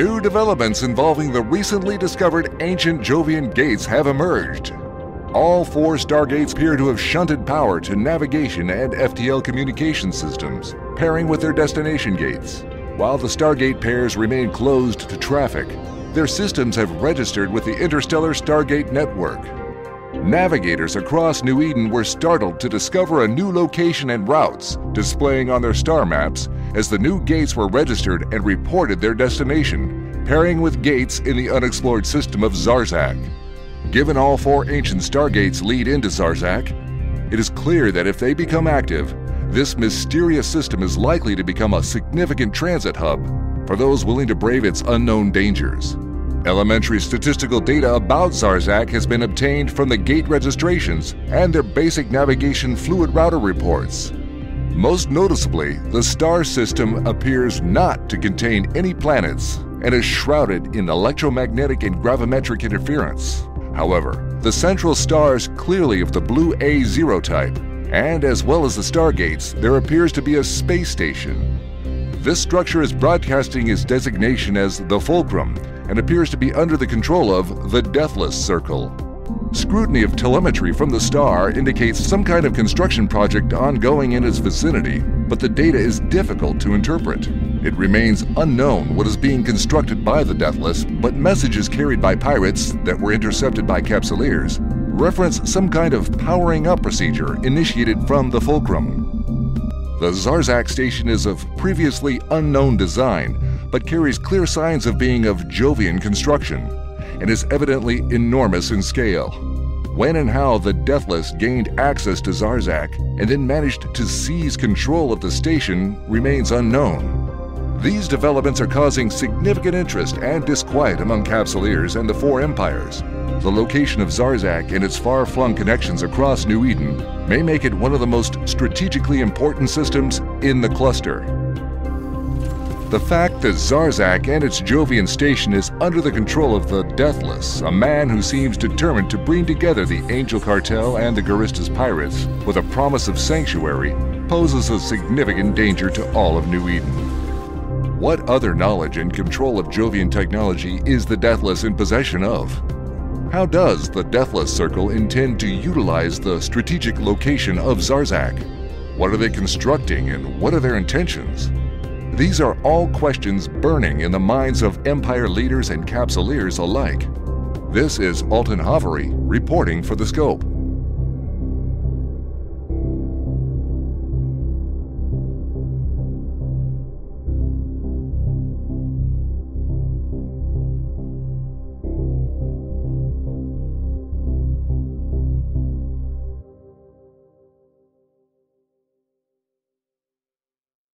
New developments involving the recently discovered ancient Jovian gates have emerged. All four stargates appear to have shunted power to navigation and FTL communication systems, pairing with their destination gates. While the Stargate pairs remain closed to traffic, their systems have registered with the Interstellar Stargate Network. Navigators across New Eden were startled to discover a new location and routes displaying on their star maps as the new gates were registered and reported their destination, pairing with gates in the unexplored system of Zarzakh. Given all four ancient stargates lead into Zarzakh, it is clear that if they become active, this mysterious system is likely to become a significant transit hub for those willing to brave its unknown dangers. Elementary statistical data about Zarzakh has been obtained from the gate registrations and their basic navigation fluid router reports. Most noticeably, the star system appears not to contain any planets and is shrouded in electromagnetic and gravimetric interference. However, the central stars clearly of the blue A0 type and as well as the stargates, there appears to be a space station. This structure is broadcasting its designation as the Fulcrum and appears to be under the control of the Deathless Circle. Scrutiny of telemetry from the star indicates some kind of construction project ongoing in its vicinity, but the data is difficult to interpret. It remains unknown what is being constructed by the Deathless, but messages carried by pirates that were intercepted by Capsuleers reference some kind of powering up procedure initiated from the Fulcrum. The Zarzakh station is of previously unknown design, but carries clear signs of being of Jovian construction, and is evidently enormous in scale. When and how the Deathless gained access to Zarzakh and then managed to seize control of the station remains unknown. These developments are causing significant interest and disquiet among Capsuleers and the Four Empires. The location of Zarzakh and its far flung connections across New Eden may make it one of the most strategically important systems in the cluster. The fact that Zarzakh and its Jovian station is under the control of the Deathless, a man who seems determined to bring together the Angel Cartel and the Guristas pirates with a promise of sanctuary, poses a significant danger to all of New Eden. What other knowledge and control of Jovian technology is the Deathless in possession of? How does the Deathless Circle intend to utilize the strategic location of Zarzakh? What are they constructing and what are their intentions? These are all questions burning in the minds of Empire leaders and Capsuleers alike. This is Alton Haveri reporting for The Scope.